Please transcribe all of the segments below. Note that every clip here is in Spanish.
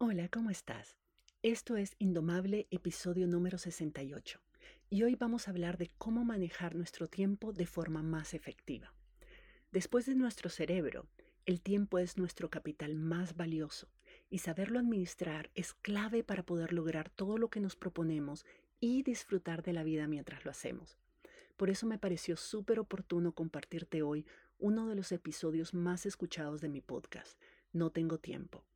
Hola, ¿cómo estás? Esto es Indomable, episodio número 68, y hoy vamos a hablar de cómo manejar nuestro tiempo de forma más efectiva. Después de nuestro cerebro, el tiempo es nuestro capital más valioso, y saberlo administrar es clave para poder lograr todo lo que nos proponemos y disfrutar de la vida mientras lo hacemos. Por eso me pareció súper oportuno compartirte hoy uno de los episodios más escuchados de mi podcast, No tengo tiempo.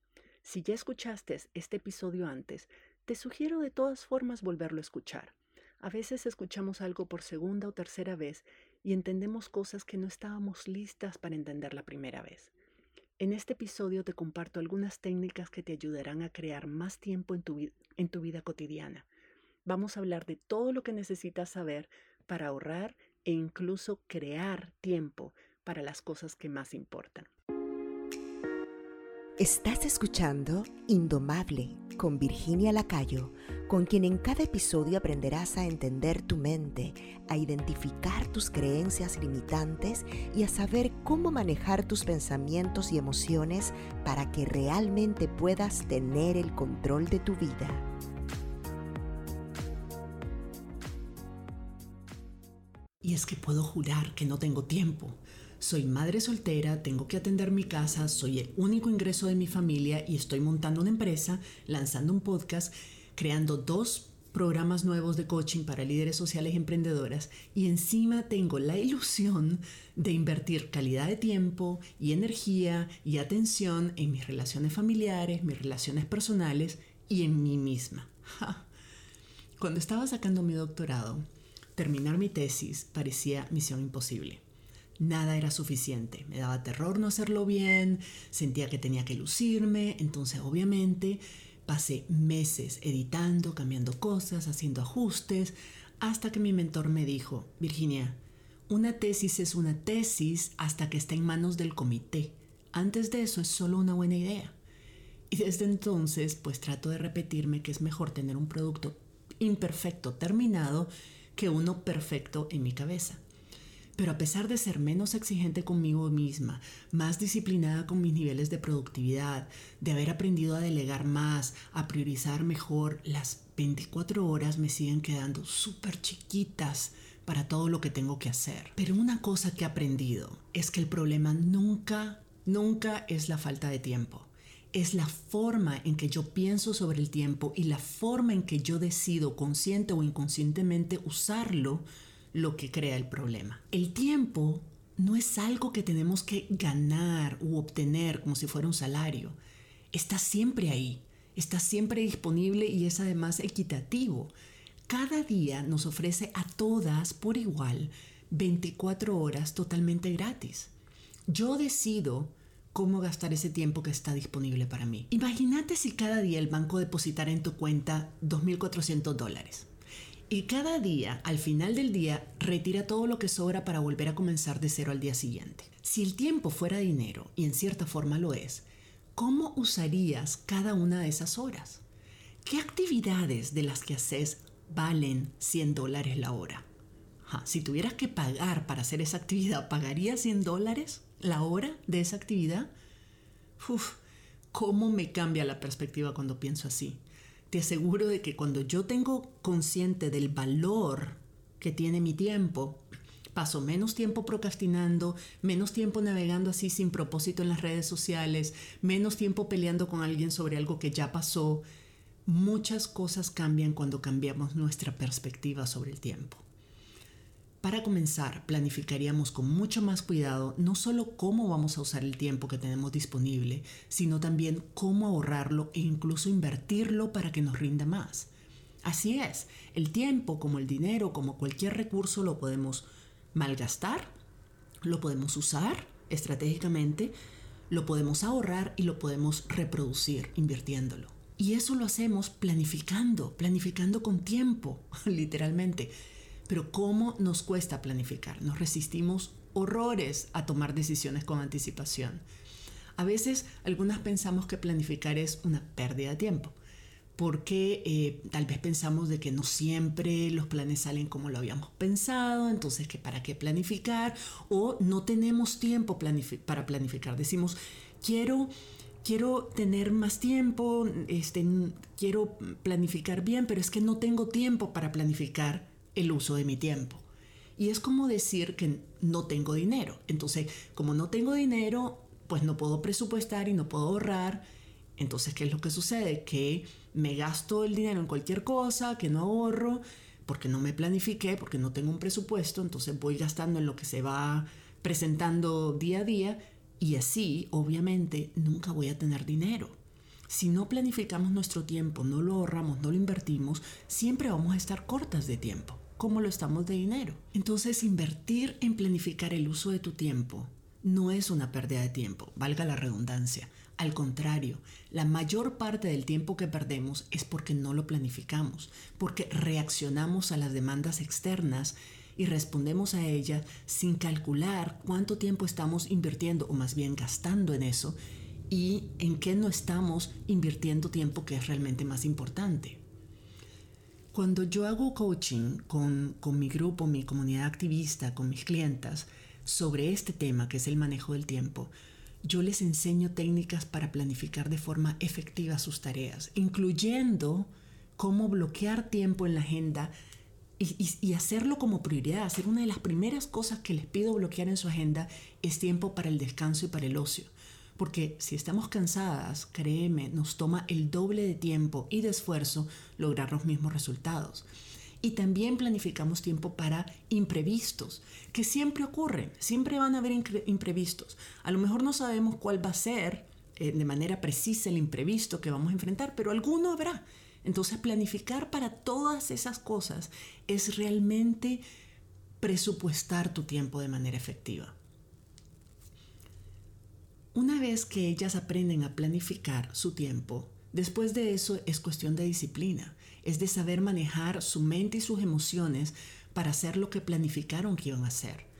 Si ya escuchaste este episodio antes, te sugiero de todas formas volverlo a escuchar. A veces escuchamos algo por segunda o tercera vez y entendemos cosas que no estábamos listas para entender la primera vez. En este episodio te comparto algunas técnicas que te ayudarán a crear más tiempo en tu, en tu vida cotidiana. Vamos a hablar de todo lo que necesitas saber para ahorrar e incluso crear tiempo para las cosas que más importan. Estás escuchando Indomable con Virginia Lacayo, con quien en cada episodio aprenderás a entender tu mente, a identificar tus creencias limitantes y a saber cómo manejar tus pensamientos y emociones para que realmente puedas tener el control de tu vida. Y es que puedo jurar que no tengo tiempo soy madre soltera, tengo que atender mi casa, soy el único ingreso de mi familia y estoy montando una empresa, lanzando un podcast, creando dos programas nuevos de coaching para líderes sociales y emprendedoras y encima tengo la ilusión de invertir calidad de tiempo y energía y atención en mis relaciones familiares, mis relaciones personales y en mí misma. Cuando estaba sacando mi doctorado, terminar mi tesis parecía misión imposible nada era suficiente. Me daba terror no hacerlo bien, sentía que tenía que lucirme, entonces obviamente pasé meses editando, cambiando cosas, haciendo ajustes, hasta que mi mentor me dijo, Virginia, una tesis es una tesis hasta que está en manos del comité. Antes de eso es solo una buena idea. Y desde entonces, pues trato de repetirme que es mejor tener un producto imperfecto terminado que uno perfecto en mi cabeza. Pero a pesar de ser menos exigente conmigo misma, más disciplinada con mis niveles de productividad, de haber aprendido a delegar más, a priorizar mejor, las 24 horas me siguen quedando súper chiquitas para todo lo que tengo que hacer. Pero una cosa que he aprendido es que el problema nunca, nunca es la falta de tiempo. Es la forma en que yo pienso sobre el tiempo y la forma en que yo decido consciente o inconscientemente usarlo lo que crea el problema. El tiempo no es algo que tenemos que ganar u obtener como si fuera un salario. Está siempre ahí, está siempre disponible y es además equitativo. Cada día nos ofrece a todas por igual 24 horas totalmente gratis. Yo decido cómo gastar ese tiempo que está disponible para mí. Imagínate si cada día el banco depositara en tu cuenta 2.400 dólares. Y cada día, al final del día, retira todo lo que sobra para volver a comenzar de cero al día siguiente. Si el tiempo fuera dinero, y en cierta forma lo es, ¿cómo usarías cada una de esas horas? ¿Qué actividades de las que haces valen 100 dólares la hora? si tuvieras que pagar para hacer esa actividad, ¿pagarías 100 dólares la hora de esa actividad? Uf, ¿cómo me cambia la perspectiva cuando pienso así? Te aseguro de que cuando yo tengo consciente del valor que tiene mi tiempo, paso menos tiempo procrastinando, menos tiempo navegando así sin propósito en las redes sociales, menos tiempo peleando con alguien sobre algo que ya pasó. Muchas cosas cambian cuando cambiamos nuestra perspectiva sobre el tiempo. Para comenzar, planificaríamos con mucho más cuidado no solo cómo vamos a usar el tiempo que tenemos disponible, sino también cómo ahorrarlo e incluso invertirlo para que nos rinda más. Así es, el tiempo como el dinero, como cualquier recurso, lo podemos malgastar, lo podemos usar estratégicamente, lo podemos ahorrar y lo podemos reproducir invirtiéndolo. Y eso lo hacemos planificando, planificando con tiempo, literalmente pero ¿cómo nos cuesta planificar? Nos resistimos horrores a tomar decisiones con anticipación. A veces algunas pensamos que planificar es una pérdida de tiempo, porque eh, tal vez pensamos de que no siempre los planes salen como lo habíamos pensado, entonces que para qué planificar, o no tenemos tiempo para planificar. Decimos, quiero quiero tener más tiempo, este, quiero planificar bien, pero es que no tengo tiempo para planificar el uso de mi tiempo. Y es como decir que no tengo dinero. Entonces, como no tengo dinero, pues no puedo presupuestar y no puedo ahorrar. Entonces, ¿qué es lo que sucede? Que me gasto el dinero en cualquier cosa, que no ahorro, porque no me planifiqué, porque no tengo un presupuesto, entonces voy gastando en lo que se va presentando día a día y así, obviamente, nunca voy a tener dinero. Si no planificamos nuestro tiempo, no lo ahorramos, no lo invertimos, siempre vamos a estar cortas de tiempo, como lo estamos de dinero. Entonces, invertir en planificar el uso de tu tiempo no es una pérdida de tiempo, valga la redundancia. Al contrario, la mayor parte del tiempo que perdemos es porque no lo planificamos, porque reaccionamos a las demandas externas y respondemos a ella sin calcular cuánto tiempo estamos invirtiendo o más bien gastando en eso y en qué no estamos invirtiendo tiempo que es realmente más importante. Cuando yo hago coaching con, con mi grupo, mi comunidad activista, con mis clientas, sobre este tema que es el manejo del tiempo, yo les enseño técnicas para planificar de forma efectiva sus tareas, incluyendo cómo bloquear tiempo en la agenda y, hacerlo como prioridad, hacer una de las primeras cosas que les pido bloquear en su agenda es tiempo para el descanso y para el ocio. Porque si estamos cansadas, créeme, nos toma el doble de tiempo y de esfuerzo lograr los mismos resultados. Y también planificamos tiempo para imprevistos, que siempre ocurren, siempre van a haber imprevistos. A lo mejor no sabemos cuál va a ser eh, de manera precisa el imprevisto que vamos a enfrentar, pero alguno habrá. Entonces planificar para todas esas cosas es realmente presupuestar tu tiempo de manera efectiva. Una vez que ellas aprenden a planificar su tiempo, después de eso es cuestión de disciplina, es de saber manejar su mente y sus emociones para hacer lo que planificaron que iban a hacer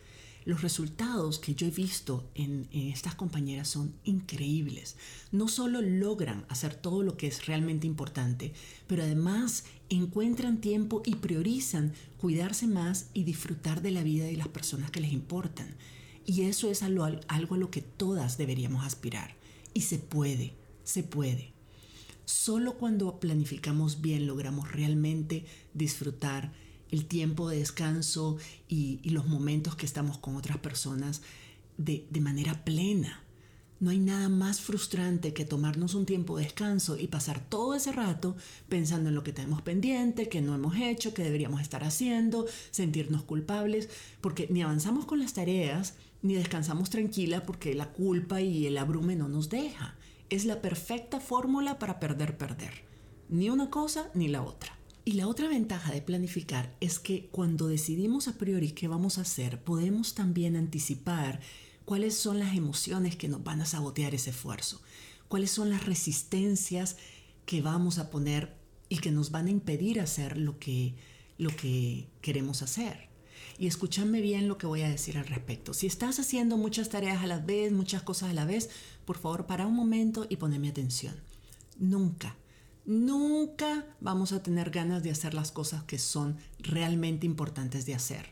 los resultados que yo he visto en, estas compañeras son increíbles. No solo logran hacer todo lo que es realmente importante, pero además encuentran tiempo y priorizan cuidarse más y disfrutar de la vida y las personas que les importan. Y eso es algo, algo a lo que todas deberíamos aspirar. Y se puede, se puede. Solo cuando planificamos bien logramos realmente disfrutar el tiempo de descanso y, los momentos que estamos con otras personas de, de manera plena. No hay nada más frustrante que tomarnos un tiempo de descanso y pasar todo ese rato pensando en lo que tenemos pendiente, que no hemos hecho, que deberíamos estar haciendo, sentirnos culpables, porque ni avanzamos con las tareas, ni descansamos tranquila porque la culpa y el abrume no nos deja. Es la perfecta fórmula para perder, perder. Ni una cosa ni la otra. Y la otra ventaja de planificar es que cuando decidimos a priori qué vamos a hacer, podemos también anticipar cuáles son las emociones que nos van a sabotear ese esfuerzo, cuáles son las resistencias que vamos a poner y que nos van a impedir hacer lo que, lo que queremos hacer. Y escúchame bien lo que voy a decir al respecto. Si estás haciendo muchas tareas a la vez, muchas cosas a la vez, por favor, para un momento y poneme atención. Nunca nunca vamos a tener ganas de hacer las cosas que son realmente importantes de hacer.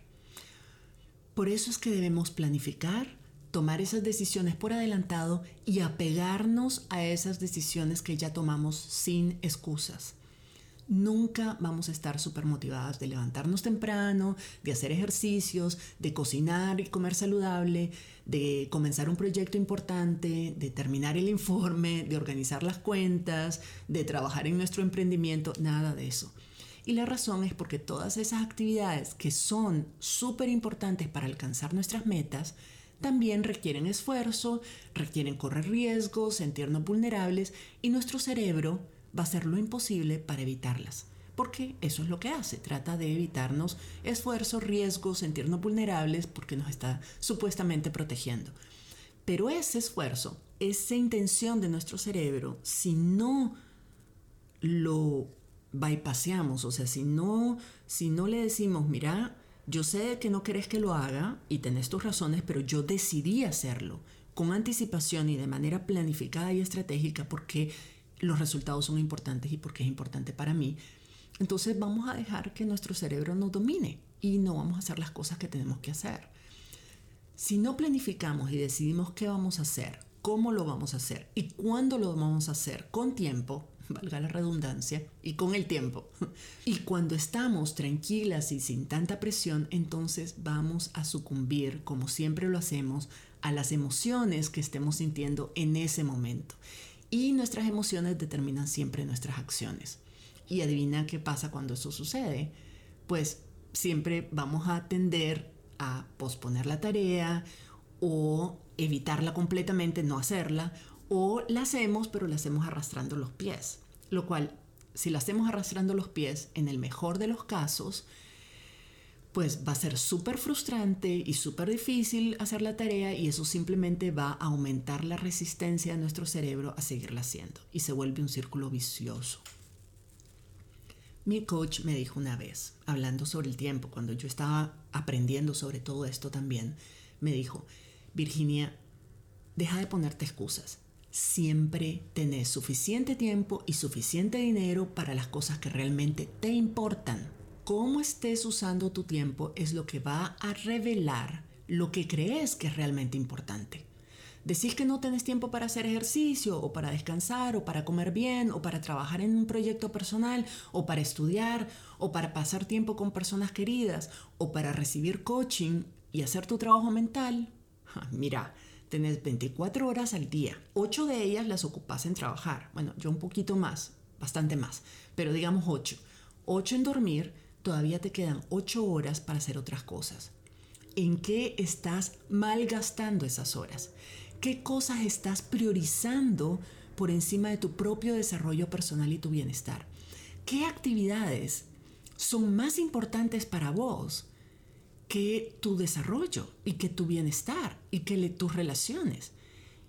Por eso es que debemos planificar, tomar esas decisiones por adelantado y apegarnos a esas decisiones que ya tomamos sin excusas nunca vamos a estar súper motivadas de levantarnos temprano, de hacer ejercicios, de cocinar y comer saludable, de comenzar un proyecto importante, de terminar el informe, de organizar las cuentas, de trabajar en nuestro emprendimiento, nada de eso. Y la razón es porque todas esas actividades que son súper importantes para alcanzar nuestras metas, también requieren esfuerzo, requieren correr riesgos, sentirnos vulnerables y nuestro cerebro va a hacer lo imposible para evitarlas. Porque eso es lo que hace, trata de evitarnos esfuerzos, riesgos, sentirnos vulnerables porque nos está supuestamente protegiendo. Pero ese esfuerzo, esa intención de nuestro cerebro, si no lo bypassamos, o sea, si no, si no le decimos, mira, yo sé que no querés que lo haga y tenés tus razones, pero yo decidí hacerlo con anticipación y de manera planificada y estratégica porque los resultados son importantes y porque es importante para mí, entonces vamos a dejar que nuestro cerebro nos domine y no vamos a hacer las cosas que tenemos que hacer. Si no planificamos y decidimos qué vamos a hacer cómo lo vamos a hacer y cuándo lo vamos a hacer con tiempo, valga la redundancia, y con el tiempo. Y cuando estamos tranquilas y sin tanta presión, entonces vamos a sucumbir, como siempre lo hacemos, a las emociones que estemos sintiendo en ese momento. Y nuestras emociones determinan siempre nuestras acciones. Y adivina qué pasa cuando eso sucede. Pues siempre vamos a tender a posponer la tarea o evitarla completamente, no hacerla, o la hacemos pero la hacemos arrastrando los pies. Lo cual, si la hacemos arrastrando los pies, en el mejor de los casos, pues va a ser súper frustrante y súper difícil hacer la tarea y eso simplemente va a aumentar la resistencia de nuestro cerebro a seguirla haciendo y se vuelve un círculo vicioso. Mi coach me dijo una vez, hablando sobre el tiempo, cuando yo estaba aprendiendo sobre todo esto también, me dijo, Virginia, deja de ponerte excusas. Siempre tenés suficiente tiempo y suficiente dinero para las cosas que realmente te importan. Cómo estés usando tu tiempo es lo que va a revelar lo que crees que es realmente importante. Decís que no tenés tiempo para hacer ejercicio o para descansar o para comer bien o para trabajar en un proyecto personal o para estudiar o para pasar tiempo con personas queridas o para recibir coaching y hacer tu trabajo mental. Mira, tenés 24 horas al día. 8 de ellas las ocupas en trabajar. Bueno, yo un poquito más, bastante más, pero digamos 8. 8 en dormir, todavía te quedan 8 horas para hacer otras cosas. ¿En qué estás malgastando esas horas? ¿Qué cosas estás priorizando por encima de tu propio desarrollo personal y tu bienestar? ¿Qué actividades son más importantes para vos que tu desarrollo y que tu bienestar y que tus relaciones?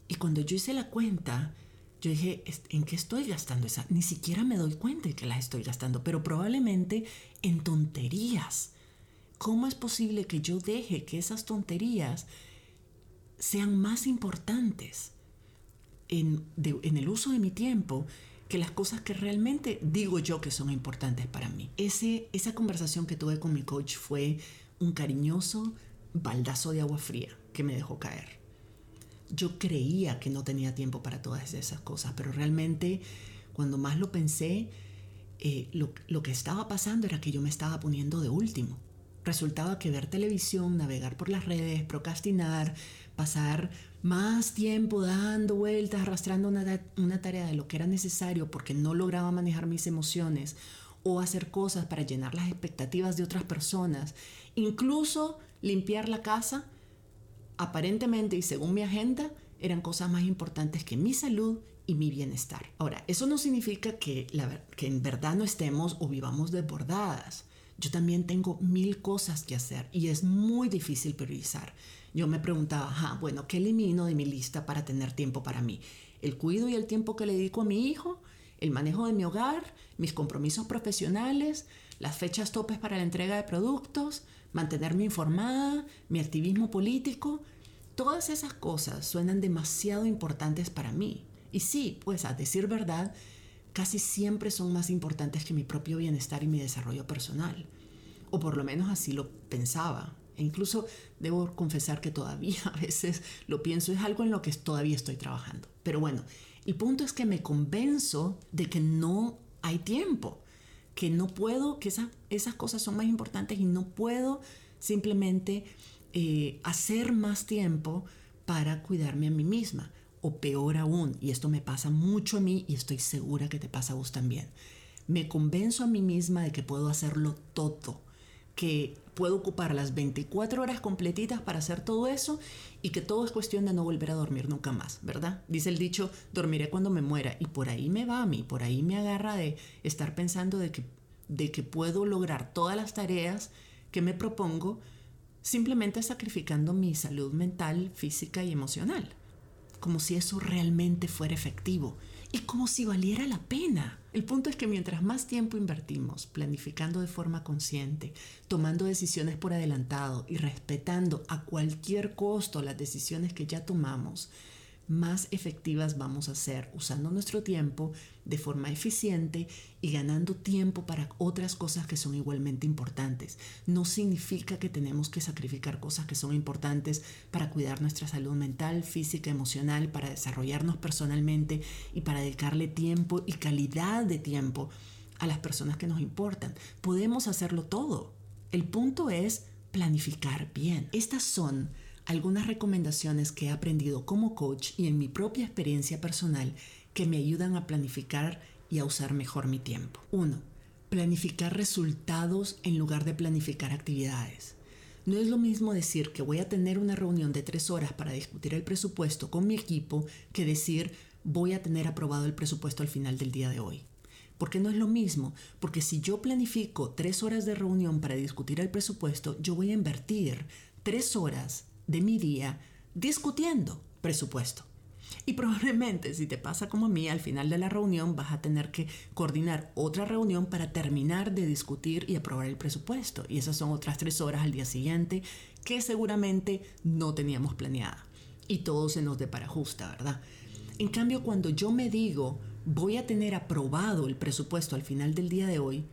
Y cuando yo hice la cuenta, yo dije, ¿en qué estoy gastando esa? Ni siquiera me doy cuenta de que las estoy gastando, pero probablemente en tonterías. ¿Cómo es posible que yo deje que esas tonterías sean más importantes en, el uso de mi tiempo que las cosas que realmente digo yo que son importantes para mí. Ese, esa conversación que tuve con mi coach fue un cariñoso baldazo de agua fría que me dejó caer. Yo creía que no tenía tiempo para todas esas cosas, pero realmente cuando más lo pensé, eh, lo, lo que estaba pasando era que yo me estaba poniendo de último. Resultaba que ver televisión, navegar por las redes, procrastinar, pasar más tiempo dando vueltas, arrastrando una, tarea de lo que era necesario porque no lograba manejar mis emociones o hacer cosas para llenar las expectativas de otras personas, incluso limpiar la casa, aparentemente y según mi agenda, eran cosas más importantes que mi salud y mi bienestar. Ahora, eso no significa que, en verdad no estemos o vivamos desbordadas. Yo también tengo mil cosas que hacer y es muy difícil priorizar yo me preguntaba, bueno, ¿qué elimino de mi lista para tener tiempo para mí? El cuido y el tiempo que le dedico a mi hijo, el manejo de mi hogar, mis compromisos profesionales, las fechas topes para la entrega de productos, mantenerme informada, mi activismo político. Todas esas cosas suenan demasiado importantes para mí. Y sí, pues a decir verdad, casi siempre son más importantes que mi propio bienestar y mi desarrollo personal. O por lo menos así lo pensaba e incluso debo confesar que todavía a veces lo pienso, es algo en lo que todavía estoy trabajando. Pero bueno, el punto es que me convenzo de que no hay tiempo, que no puedo, que esas cosas son más importantes y no puedo simplemente eh, hacer más tiempo para cuidarme a mí misma. O peor aún, y esto me pasa mucho a mí y estoy segura que te pasa a vos también, me convenzo a mí misma de que puedo hacerlo todo que puedo ocupar las 24 horas completitas para hacer todo eso y que todo es cuestión de no volver a dormir nunca más, ¿verdad? Dice el dicho, dormiré cuando me muera y por ahí me va a mí, por ahí me agarra de estar pensando de que, de que puedo lograr todas las tareas que me propongo simplemente sacrificando mi salud mental, física y emocional, como si eso realmente fuera efectivo y como si valiera la pena. El punto es que mientras más tiempo invertimos planificando de forma consciente, tomando decisiones por adelantado y respetando a cualquier costo las decisiones que ya tomamos, más efectivas vamos a ser usando nuestro tiempo de forma eficiente y ganando tiempo para otras cosas que son igualmente importantes. No significa que tenemos que sacrificar cosas que son importantes para cuidar nuestra salud mental, física, emocional, para desarrollarnos personalmente y para dedicarle tiempo y calidad de tiempo a las personas que nos importan. Podemos hacerlo todo. El punto es planificar bien. Estas son algunas recomendaciones que he aprendido como coach y en mi propia experiencia personal que me ayudan a planificar y a usar mejor mi tiempo. 1. Planificar resultados en lugar de planificar actividades. No es lo mismo decir que voy a tener una reunión de tres horas para discutir el presupuesto con mi equipo que decir voy a tener aprobado el presupuesto al final del día de hoy. Porque no es lo mismo, porque si yo planifico tres horas de reunión para discutir el presupuesto, yo voy a invertir tres horas de mi día discutiendo presupuesto. Y probablemente si te pasa como a mí, al final de la reunión vas a tener que coordinar otra reunión para terminar de discutir y aprobar el presupuesto. Y esas son otras tres horas al día siguiente que seguramente no teníamos planeada. Y todo se nos deparajusta, ¿verdad? En cambio, cuando yo me digo voy a tener aprobado el presupuesto al final del día de hoy,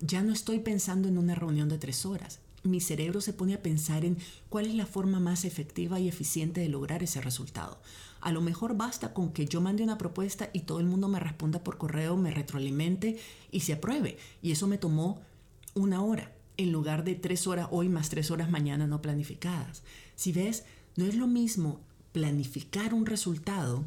ya no estoy pensando en una reunión de tres horas mi cerebro se pone a pensar en cuál es la forma más efectiva y eficiente de lograr ese resultado. A lo mejor basta con que yo mande una propuesta y todo el mundo me responda por correo, me retroalimente y se apruebe. Y eso me tomó una hora en lugar de tres horas hoy más tres horas mañana no planificadas. Si ves, no es lo mismo planificar un resultado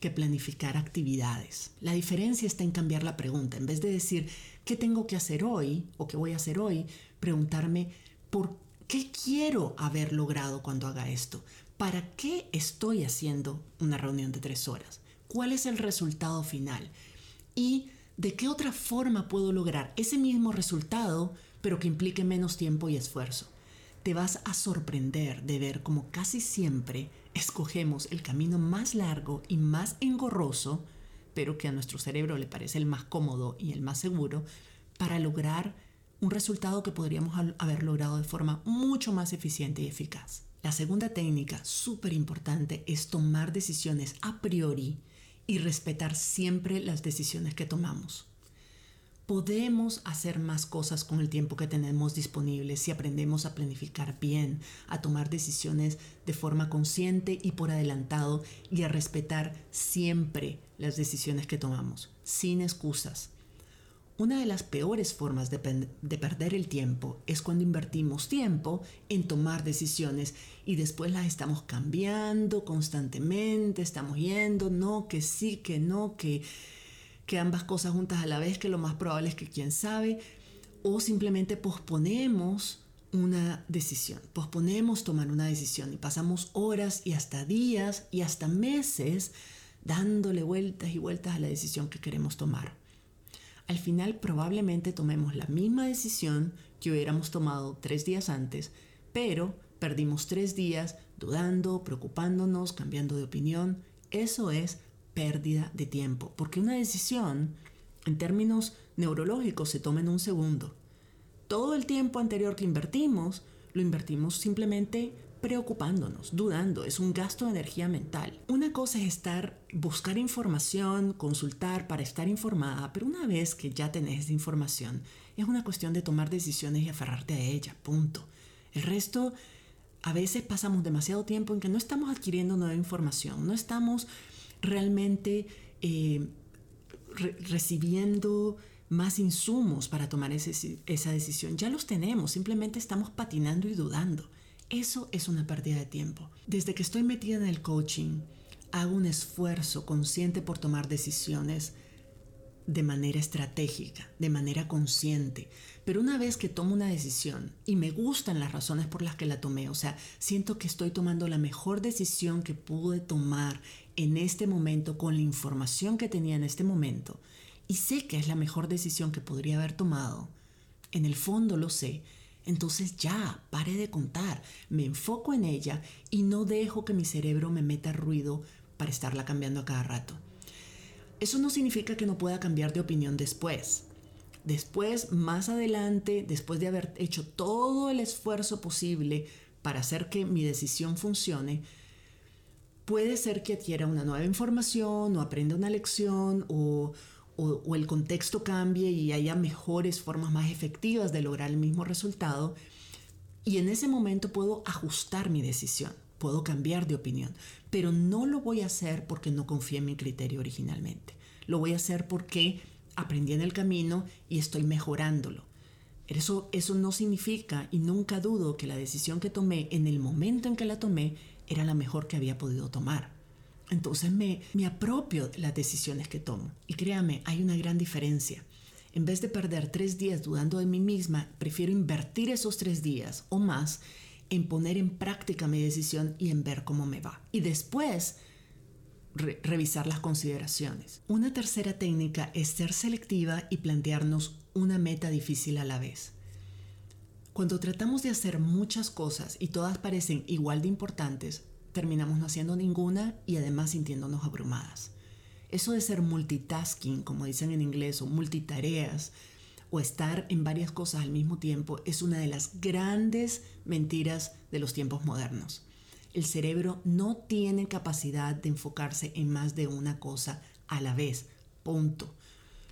que planificar actividades. La diferencia está en cambiar la pregunta. En vez de decir, ¿qué tengo que hacer hoy o qué voy a hacer hoy? Preguntarme, ¿Por qué quiero haber logrado cuando haga esto? ¿Para qué estoy haciendo una reunión de tres horas? ¿Cuál es el resultado final? ¿Y de qué otra forma puedo lograr ese mismo resultado, pero que implique menos tiempo y esfuerzo? Te vas a sorprender de ver cómo casi siempre escogemos el camino más largo y más engorroso, pero que a nuestro cerebro le parece el más cómodo y el más seguro, para lograr un resultado que podríamos haber logrado de forma mucho más eficiente y eficaz. La segunda técnica, súper importante, es tomar decisiones a priori y respetar siempre las decisiones que tomamos. Podemos hacer más cosas con el tiempo que tenemos disponible si aprendemos a planificar bien, a tomar decisiones de forma consciente y por adelantado y a respetar siempre las decisiones que tomamos, sin excusas. Una de las peores formas de, perder el tiempo es cuando invertimos tiempo en tomar decisiones y después las estamos cambiando constantemente, estamos yendo, no, que sí, que no, que, que ambas cosas juntas a la vez, que lo más probable es que quién sabe, o simplemente posponemos una decisión, posponemos tomar una decisión y pasamos horas y hasta días y hasta meses dándole vueltas y vueltas a la decisión que queremos tomar al final probablemente tomemos la misma decisión que hubiéramos tomado tres días antes, pero perdimos tres días dudando, preocupándonos, cambiando de opinión. Eso es pérdida de tiempo, porque una decisión en términos neurológicos se toma en un segundo. Todo el tiempo anterior que invertimos, lo invertimos simplemente preocupándonos, dudando, es un gasto de energía mental. Una cosa es estar, buscar información, consultar para estar informada, pero una vez que ya tenés esa información, es una cuestión de tomar decisiones y aferrarte a ella, punto. El resto, a veces pasamos demasiado tiempo en que no estamos adquiriendo nueva información, no estamos realmente eh, recibiendo más insumos para tomar esa decisión. Ya los tenemos, simplemente estamos patinando y dudando. Eso es una pérdida de tiempo. Desde que estoy metida en el coaching, hago un esfuerzo consciente por tomar decisiones de manera estratégica, de manera consciente. Pero una vez que tomo una decisión y me gustan las razones por las que la tomé, o sea, siento que estoy tomando la mejor decisión que pude tomar en este momento con la información que tenía en este momento, y sé que es la mejor decisión que podría haber tomado, en el fondo lo sé, entonces ya, pare de contar, me enfoco en ella y no dejo que mi cerebro me meta ruido para estarla cambiando a cada rato. Eso no significa que no pueda cambiar de opinión después. Después, más adelante, después de haber hecho todo el esfuerzo posible para hacer que mi decisión funcione, puede ser que adquiera una nueva información o aprenda una lección o, o, el contexto cambie y haya mejores formas más efectivas de lograr el mismo resultado. Y en ese momento puedo ajustar mi decisión, puedo cambiar de opinión, pero no lo voy a hacer porque no confíe en mi criterio originalmente. Lo voy a hacer porque aprendí en el camino y estoy mejorándolo. Eso, eso no significa y nunca dudo que la decisión que tomé en el momento en que la tomé era la mejor que había podido tomar. Entonces me, me apropio las decisiones que tomo. Y créame, hay una gran diferencia. En vez de perder tres días dudando de mí misma, prefiero invertir esos tres días o más en poner en práctica mi decisión y en ver cómo me va. Y después revisar las consideraciones. Una tercera técnica es ser selectiva y plantearnos una meta difícil a la vez. Cuando tratamos de hacer muchas cosas y todas parecen igual de importantes, terminamos no haciendo ninguna y además sintiéndonos abrumadas. Eso de ser multitasking, como dicen en inglés, o multitareas, o estar en varias cosas al mismo tiempo, es una de las grandes mentiras de los tiempos modernos. El cerebro no tiene capacidad de enfocarse en más de una cosa a la vez. Punto.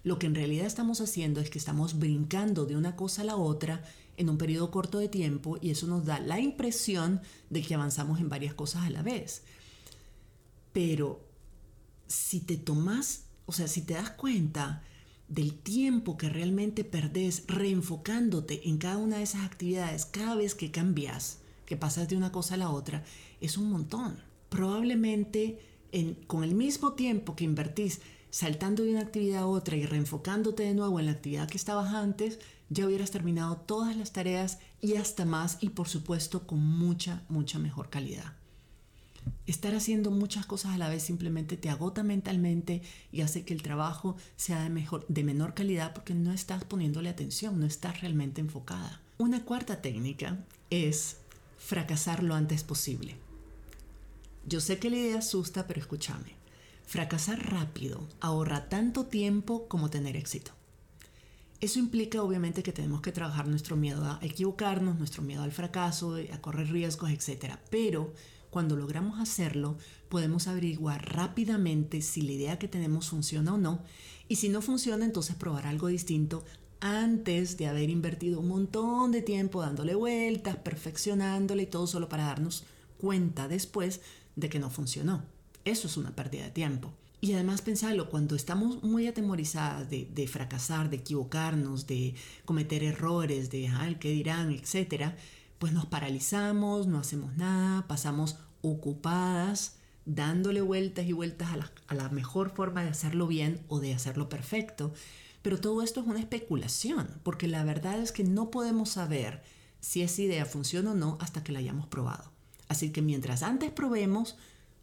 Lo que en realidad estamos haciendo es que estamos brincando de una cosa a la otra en un periodo corto de tiempo y eso nos da la impresión de que avanzamos en varias cosas a la vez. Pero si te tomas, o sea, si te das cuenta del tiempo que realmente perdés reenfocándote en cada una de esas actividades cada vez que cambias, que pasas de una cosa a la otra, es un montón. Probablemente con el mismo tiempo que invertís saltando de una actividad a otra y reenfocándote de nuevo en la actividad que estabas antes, ya hubieras terminado todas las tareas y hasta más y por supuesto con mucha, mucha mejor calidad. Estar haciendo muchas cosas a la vez simplemente te agota mentalmente y hace que el trabajo sea de, mejor, de menor calidad porque no estás poniéndole atención, no estás realmente enfocada. Una cuarta técnica es fracasar lo antes posible. Yo sé que la idea asusta, pero escúchame. Fracasar rápido ahorra tanto tiempo como tener éxito. Eso implica obviamente que tenemos que trabajar nuestro miedo a equivocarnos, nuestro miedo al fracaso, a correr riesgos, etc. Pero cuando logramos hacerlo, podemos averiguar rápidamente si la idea que tenemos funciona o no. Y si no funciona, entonces probar algo distinto antes de haber invertido un montón de tiempo dándole vueltas, perfeccionándole y todo solo para darnos cuenta después de que no funcionó. Eso es una pérdida de tiempo. Y además pensarlo, cuando estamos muy atemorizadas de, fracasar, de equivocarnos, de cometer errores, de qué dirán, etcétera, pues nos paralizamos, no hacemos nada, pasamos ocupadas, dándole vueltas y vueltas a la, a la mejor forma de hacerlo bien o de hacerlo perfecto. Pero todo esto es una especulación, porque la verdad es que no podemos saber si esa idea funciona o no hasta que la hayamos probado. Así que mientras antes probemos,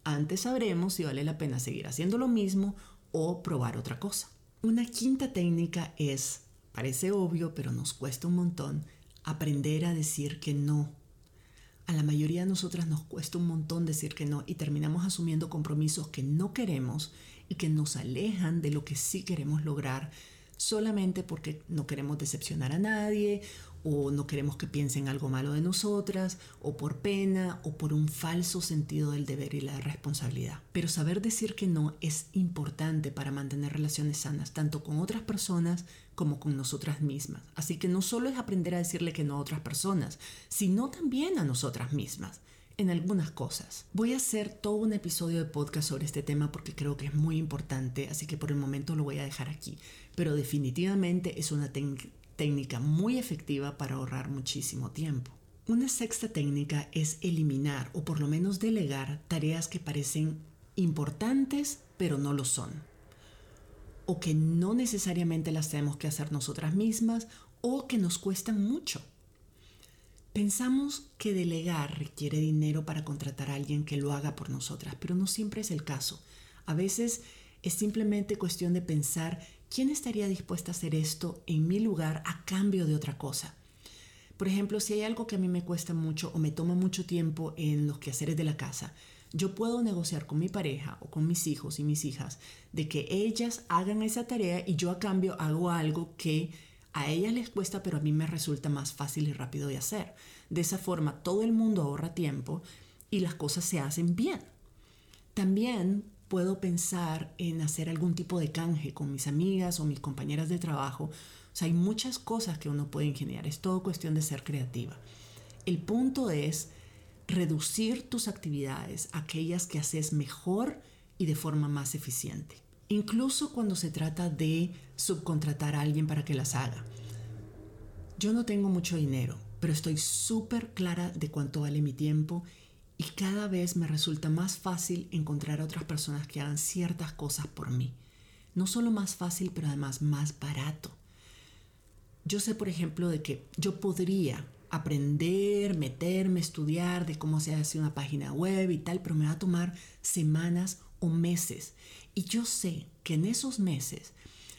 antes sabremos si vale la pena seguir haciendo lo mismo o probar otra cosa. Una quinta técnica es, parece obvio, pero nos cuesta un montón, aprender a decir que no. A la mayoría de nosotras nos cuesta un montón decir que no y terminamos asumiendo compromisos que no queremos y que nos alejan de lo que sí queremos lograr solamente porque no queremos decepcionar a nadie o no queremos que piensen algo malo de nosotras, o por pena, o por un falso sentido del deber y la responsabilidad. Pero saber decir que no es importante para mantener relaciones sanas, tanto con otras personas como con nosotras mismas. Así que no solo es aprender a decirle que no a otras personas, sino también a nosotras mismas en algunas cosas. Voy a hacer todo un episodio de podcast sobre este tema porque creo que es muy importante, así que por el momento lo voy a dejar aquí. Pero definitivamente es una técnica muy efectiva para ahorrar muchísimo tiempo. Una sexta técnica es eliminar o por lo menos delegar tareas que parecen importantes pero no lo son. O que no necesariamente las tenemos que hacer nosotras mismas o que nos cuestan mucho. Pensamos que delegar requiere dinero para contratar a alguien que lo haga por nosotras, pero no siempre es el caso. A veces es simplemente cuestión de pensar ¿quién estaría dispuesta a hacer esto en mi lugar a cambio de otra cosa? Por ejemplo, si hay algo que a mí me cuesta mucho o me toma mucho tiempo en los quehaceres de la casa, yo puedo negociar con mi pareja o con mis hijos y mis hijas de que ellas hagan esa tarea y yo a cambio hago algo que a ellas les cuesta pero a mí me resulta más fácil y rápido de hacer. De esa forma todo el mundo ahorra tiempo y las cosas se hacen bien. También puedo pensar en hacer algún tipo de canje con mis amigas o mis compañeras de trabajo. O sea, hay muchas cosas que uno puede ingeniar. Es todo cuestión de ser creativa. El punto es reducir tus actividades, aquellas que haces mejor y de forma más eficiente. Incluso cuando se trata de subcontratar a alguien para que las haga. Yo no tengo mucho dinero, pero estoy súper clara de cuánto vale mi tiempo y cada vez me resulta más fácil encontrar a otras personas que hagan ciertas cosas por mí. No solo más fácil, pero además más barato. Yo sé, por ejemplo, de que yo podría aprender, meterme, estudiar de cómo se hace una página web y tal, pero me va a tomar semanas o meses. Y yo sé que en esos meses,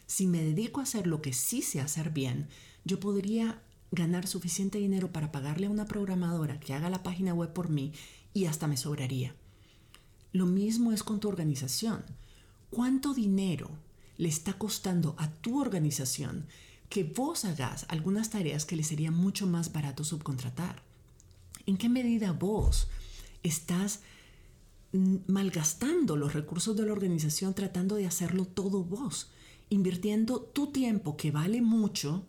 si me dedico a hacer lo que sí sé hacer bien, yo podría ganar suficiente dinero para pagarle a una programadora que haga la página web por mí y hasta me sobraría. Lo mismo es con tu organización. ¿Cuánto dinero le está costando a tu organización que vos hagas algunas tareas que le sería mucho más barato subcontratar. ¿En qué medida vos estás malgastando los recursos de la organización tratando de hacerlo todo vos? Invirtiendo tu tiempo, que vale mucho,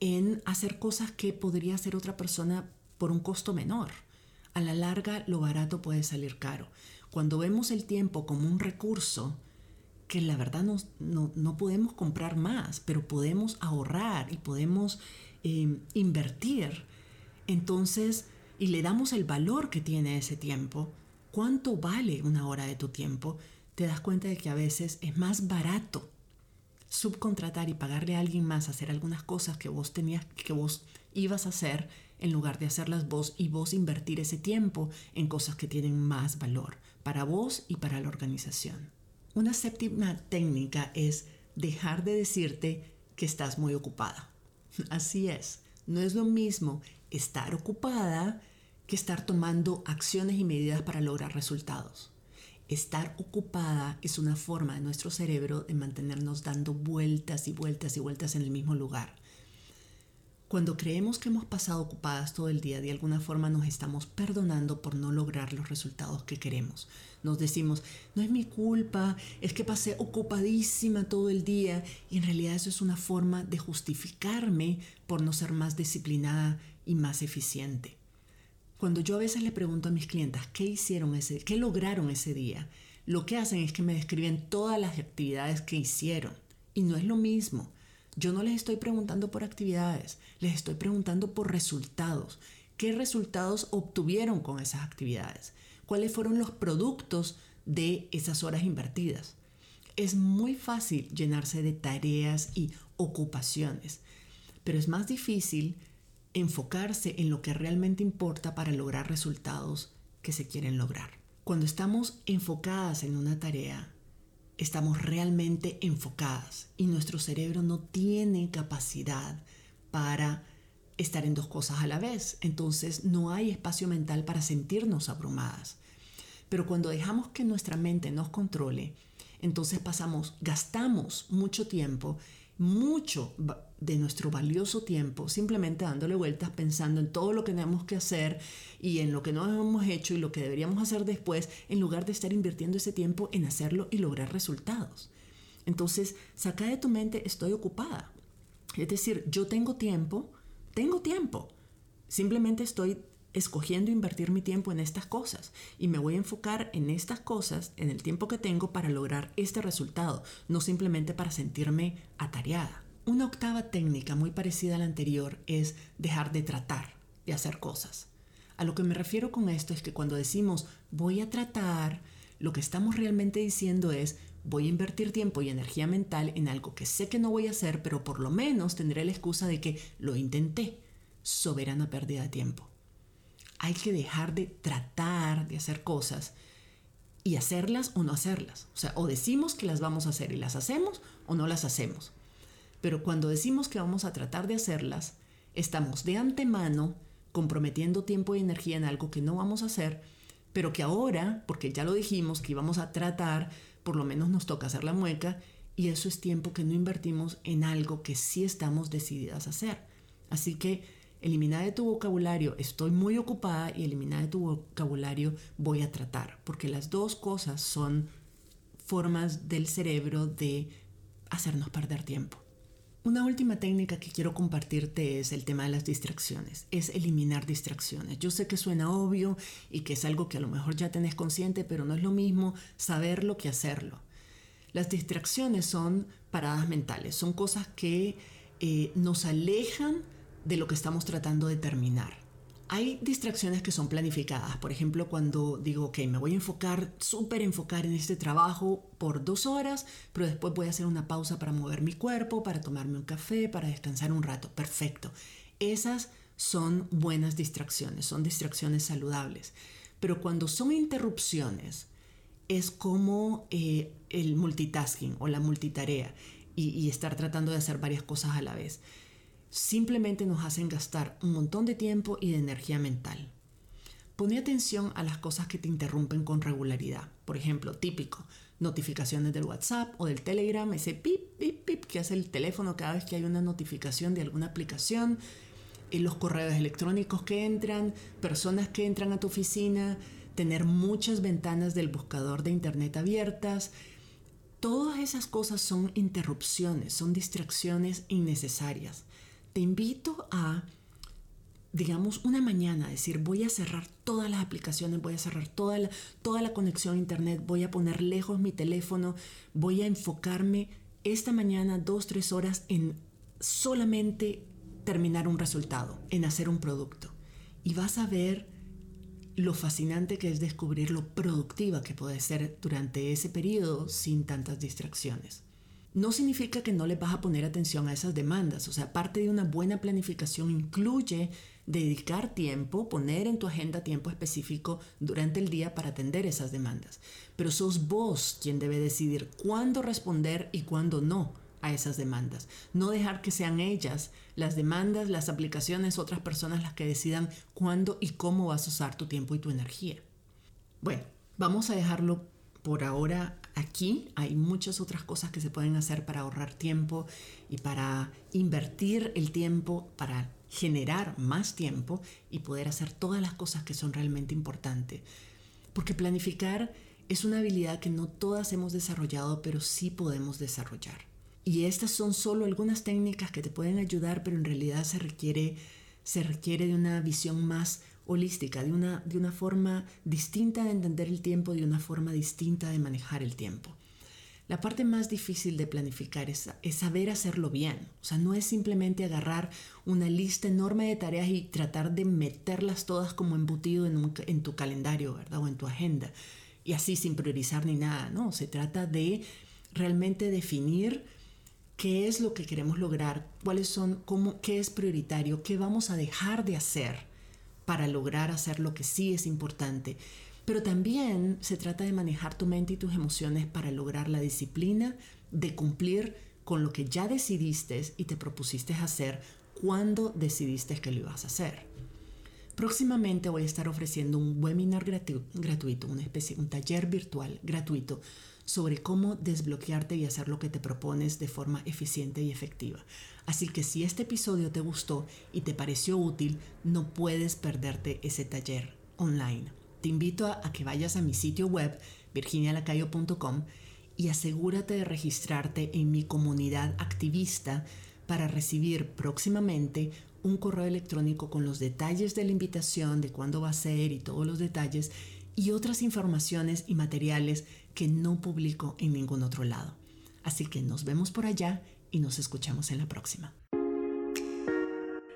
en hacer cosas que podría hacer otra persona por un costo menor. A la larga, lo barato puede salir caro. Cuando vemos el tiempo como un recurso, que la verdad no, no, podemos comprar más, pero podemos ahorrar y podemos eh, invertir. Entonces, y le damos el valor que tiene ese tiempo, cuánto vale una hora de tu tiempo, te das cuenta de que a veces es más barato subcontratar y pagarle a alguien más hacer algunas cosas que vos tenías que vos ibas a hacer en lugar de hacerlas vos y vos invertir ese tiempo en cosas que tienen más valor para vos y para la organización. Una séptima técnica es dejar de decirte que estás muy ocupada. Así es, no es lo mismo estar ocupada que estar tomando acciones y medidas para lograr resultados. Estar ocupada es una forma de nuestro cerebro de mantenernos dando vueltas y vueltas y vueltas en el mismo lugar. Cuando creemos que hemos pasado ocupadas todo el día, de alguna forma nos estamos perdonando por no lograr los resultados que queremos. Nos decimos, no es mi culpa, es que pasé ocupadísima todo el día y en realidad eso es una forma de justificarme por no ser más disciplinada y más eficiente. Cuando yo a veces le pregunto a mis clientas qué hicieron ese, qué lograron ese día, lo que hacen es que me describen todas las actividades que hicieron y no es lo mismo. Yo no les estoy preguntando por actividades, les estoy preguntando por resultados. ¿Qué resultados obtuvieron con esas actividades? ¿Cuáles fueron los productos de esas horas invertidas? Es muy fácil llenarse de tareas y ocupaciones, pero es más difícil enfocarse en lo que realmente importa para lograr resultados que se quieren lograr. Cuando estamos enfocadas en una tarea, estamos realmente enfocadas y nuestro cerebro no tiene capacidad para estar en dos cosas a la vez. Entonces no hay espacio mental para sentirnos abrumadas. Pero cuando dejamos que nuestra mente nos controle, entonces pasamos, gastamos mucho tiempo, mucho de nuestro valioso tiempo simplemente dándole vueltas pensando en todo lo que tenemos que hacer y en lo que no hemos hecho y lo que deberíamos hacer después en lugar de estar invirtiendo ese tiempo en hacerlo y lograr resultados. Entonces, saca de tu mente estoy ocupada. Es decir, yo tengo tiempo, tengo tiempo. Simplemente estoy escogiendo invertir mi tiempo en estas cosas y me voy a enfocar en estas cosas en el tiempo que tengo para lograr este resultado, no simplemente para sentirme atareada. Una octava técnica muy parecida a la anterior es dejar de tratar de hacer cosas. A lo que me refiero con esto es que cuando decimos voy a tratar, lo que estamos realmente diciendo es voy a invertir tiempo y energía mental en algo que sé que no voy a hacer, pero por lo menos tendré la excusa de que lo intenté. Soberana pérdida de tiempo. Hay que dejar de tratar de hacer cosas y hacerlas o no hacerlas. O sea, o decimos que las vamos a hacer y las hacemos o no las hacemos. Pero cuando decimos que vamos a tratar de hacerlas, estamos de antemano comprometiendo tiempo y energía en algo que no vamos a hacer, pero que ahora, porque ya lo dijimos que íbamos a tratar, por lo menos nos toca hacer la mueca y eso es tiempo que no invertimos en algo que sí estamos decididas a hacer. Así que Elimina de tu vocabulario estoy muy ocupada y elimina de tu vocabulario voy a tratar, porque las dos cosas son formas del cerebro de hacernos perder tiempo. Una última técnica que quiero compartirte es el tema de las distracciones, es eliminar distracciones. Yo sé que suena obvio y que es algo que a lo mejor ya tenés consciente, pero no es lo mismo saberlo que hacerlo. Las distracciones son paradas mentales, son cosas que eh, nos alejan de lo que estamos tratando de terminar. Hay distracciones que son planificadas. Por ejemplo, cuando digo, ok, me voy a enfocar, súper enfocar en este trabajo por dos horas, pero después voy a hacer una pausa para mover mi cuerpo, para tomarme un café, para descansar un rato. Perfecto. Esas son buenas distracciones, son distracciones saludables. Pero cuando son interrupciones, es como eh, el multitasking o la multitarea y estar tratando de hacer varias cosas a la vez simplemente nos hacen gastar un montón de tiempo y de energía mental. Pone atención a las cosas que te interrumpen con regularidad. Por ejemplo, típico, notificaciones del WhatsApp o del Telegram, ese pip, pip, pip que hace el teléfono cada vez que hay una notificación de alguna aplicación, y los correos electrónicos que entran, personas que entran a tu oficina, tener muchas ventanas del buscador de Internet abiertas. Todas esas cosas son interrupciones, son distracciones innecesarias te invito a, digamos, una mañana, decir, voy a cerrar todas las aplicaciones, voy a cerrar toda la, toda la conexión a Internet, voy a poner lejos mi teléfono, voy a enfocarme esta mañana dos, tres horas en solamente terminar un resultado, en hacer un producto. Y vas a ver lo fascinante que es descubrir lo productiva que puede ser durante ese periodo sin tantas distracciones no significa que no le vas a poner atención a esas demandas. O sea, parte de una buena planificación incluye dedicar tiempo, poner en tu agenda tiempo específico durante el día para atender esas demandas. Pero sos vos quien debe decidir cuándo responder y cuándo no a esas demandas. No dejar que sean ellas las demandas, las aplicaciones, otras personas las que decidan cuándo y cómo vas a usar tu tiempo y tu energía. Bueno, vamos a dejarlo por ahora aquí hay muchas otras cosas que se pueden hacer para ahorrar tiempo y para invertir el tiempo, para generar más tiempo y poder hacer todas las cosas que son realmente importantes. Porque planificar es una habilidad que no todas hemos desarrollado, pero sí podemos desarrollar. Y estas son solo algunas técnicas que te pueden ayudar, pero en realidad se requiere, se requiere de una visión más holística, de una, de una forma distinta de entender el tiempo, de una forma distinta de manejar el tiempo. La parte más difícil de planificar es, saber hacerlo bien. O sea, no es simplemente agarrar una lista enorme de tareas y tratar de meterlas todas como embutido en, en tu calendario, ¿verdad? O en tu agenda. Y así sin priorizar ni nada, ¿no? Se trata de realmente definir qué es lo que queremos lograr, cuáles son, cómo, qué es prioritario, qué vamos a dejar de hacer para lograr hacer lo que sí es importante. Pero también se trata de manejar tu mente y tus emociones para lograr la disciplina de cumplir con lo que ya decidiste y te propusiste hacer cuando decidiste que lo ibas a hacer. Próximamente voy a estar ofreciendo un webinar gratuito, una especie, un taller virtual gratuito sobre cómo desbloquearte y hacer lo que te propones de forma eficiente y efectiva. Así que si este episodio te gustó y te pareció útil, no puedes perderte ese taller online. Te invito a, que vayas a mi sitio web virginialacayo.com y asegúrate de registrarte en mi comunidad activista para recibir próximamente un correo electrónico con los detalles de la invitación, de cuándo va a ser y todos los detalles y otras informaciones y materiales que no publico en ningún otro lado. Así que nos vemos por allá y nos escuchamos en la próxima.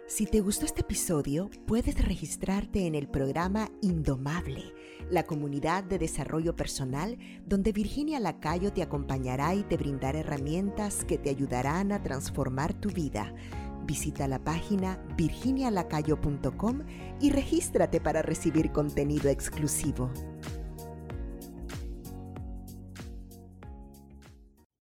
Si te gustó este episodio, puedes registrarte en el programa Indomable, la comunidad de desarrollo personal donde Virginia Lacayo te acompañará y te brindará herramientas que te ayudarán a transformar tu vida. Visita la página virginialacayo.com y regístrate para recibir contenido exclusivo.